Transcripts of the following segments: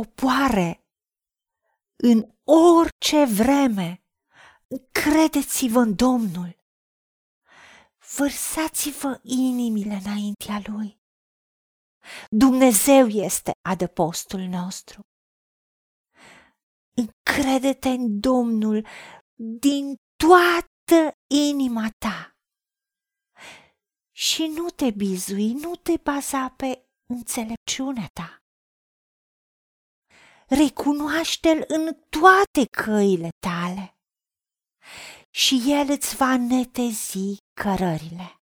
popoare, în orice vreme, credeți-vă în Domnul. Vărsați-vă inimile înaintea Lui. Dumnezeu este adăpostul nostru. Încrede-te în Domnul din toată inima ta și nu te bizui, nu te baza pe înțelepciunea ta. Recunoaște-L în toate căile tale și El îți va netezi cărările.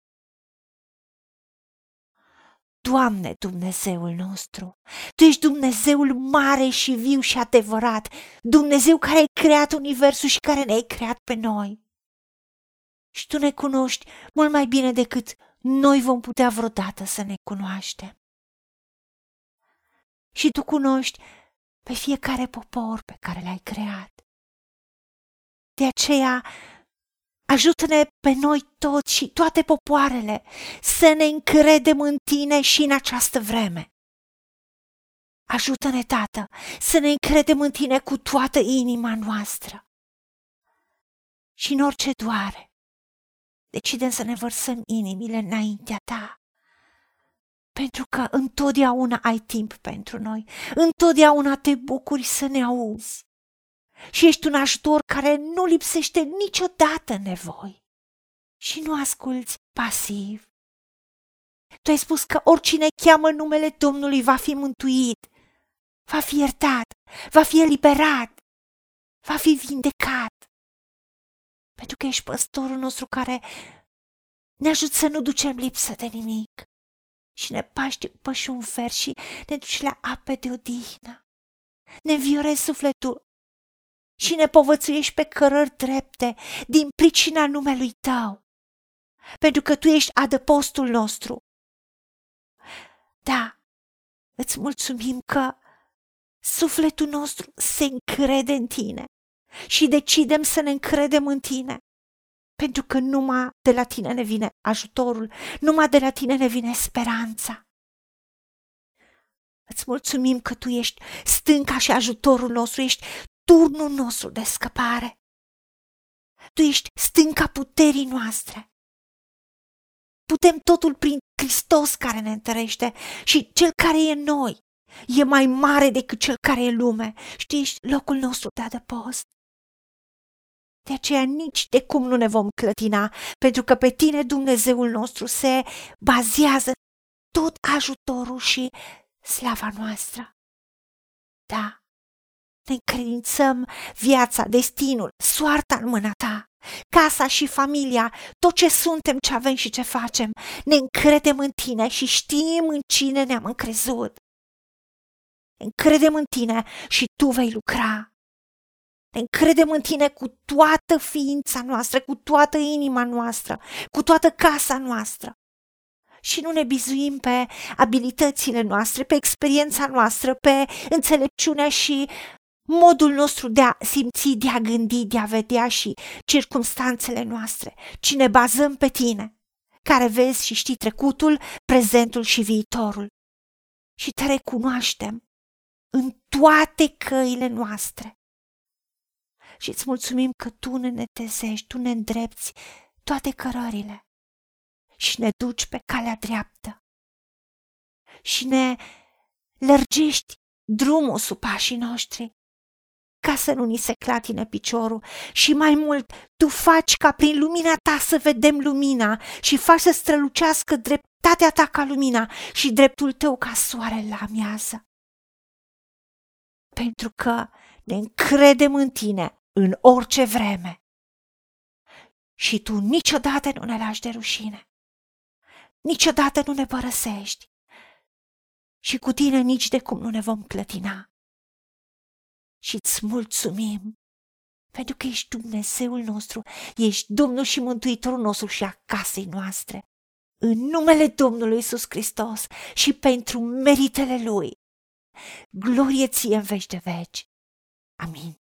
Doamne Dumnezeul nostru, Tu ești Dumnezeul mare și viu și adevărat, Dumnezeu care ai creat universul și care ne-ai creat pe noi. Și Tu ne cunoști mult mai bine decât noi vom putea vreodată să ne cunoaștem. Și Tu cunoști pe fiecare popor pe care l-ai creat. De aceea, ajută-ne pe noi toți și toate popoarele să ne încredem în Tine și în această vreme. Ajută-ne, Tată, să ne încredem în Tine cu toată inima noastră. Și în orice doare, decidem să ne vărsăm inimile înaintea Ta pentru că întotdeauna ai timp pentru noi, întotdeauna te bucuri să ne auzi și ești un ajutor care nu lipsește niciodată nevoi și nu asculți pasiv. Tu ai spus că oricine cheamă numele Domnului va fi mântuit, va fi iertat, va fi eliberat, va fi vindecat. Pentru că ești păstorul nostru care ne ajută să nu ducem lipsă de nimic și ne paște după și un fer și ne duci la ape de odihnă. Ne înviorezi sufletul și ne povățuiești pe cărări drepte din pricina numelui tău, pentru că tu ești adăpostul nostru. Da, îți mulțumim că sufletul nostru se încrede în tine și decidem să ne încredem în tine pentru că numai de la tine ne vine ajutorul, numai de la tine ne vine speranța. Îți mulțumim că tu ești stânca și ajutorul nostru, ești turnul nostru de scăpare. Tu ești stânca puterii noastre. Putem totul prin Hristos care ne întărește și cel care e în noi e mai mare decât cel care e lume. Știi, ești locul nostru de adăpost. De aceea nici de cum nu ne vom clătina, pentru că pe tine Dumnezeul nostru se bazează tot ajutorul și slava noastră. Da, ne încredințăm viața, destinul, soarta în mâna ta, casa și familia, tot ce suntem, ce avem și ce facem. Ne încredem în tine și știm în cine ne-am încrezut. Încredem în tine și tu vei lucra ne încredem în tine cu toată ființa noastră, cu toată inima noastră, cu toată casa noastră. Și nu ne bizuim pe abilitățile noastre, pe experiența noastră, pe înțelepciunea și modul nostru de a simți, de a gândi, de a vedea și circumstanțele noastre, ci ne bazăm pe tine, care vezi și știi trecutul, prezentul și viitorul. Și te recunoaștem în toate căile noastre și îți mulțumim că Tu ne netezești, Tu ne îndrepți toate cărările și ne duci pe calea dreaptă și ne lărgești drumul sub pașii noștri ca să nu ni se clatine piciorul și mai mult, Tu faci ca prin lumina Ta să vedem lumina și faci să strălucească dreptatea Ta ca lumina și dreptul Tău ca soarele la amiază. Pentru că ne încredem în Tine în orice vreme. Și tu niciodată nu ne lași de rușine. Niciodată nu ne părăsești. Și cu tine nici de cum nu ne vom clătina. Și îți mulțumim pentru că ești Dumnezeul nostru, ești Domnul și Mântuitorul nostru și a casei noastre. În numele Domnului Isus Hristos și pentru meritele Lui. Glorie ție în veci de veci. Amin.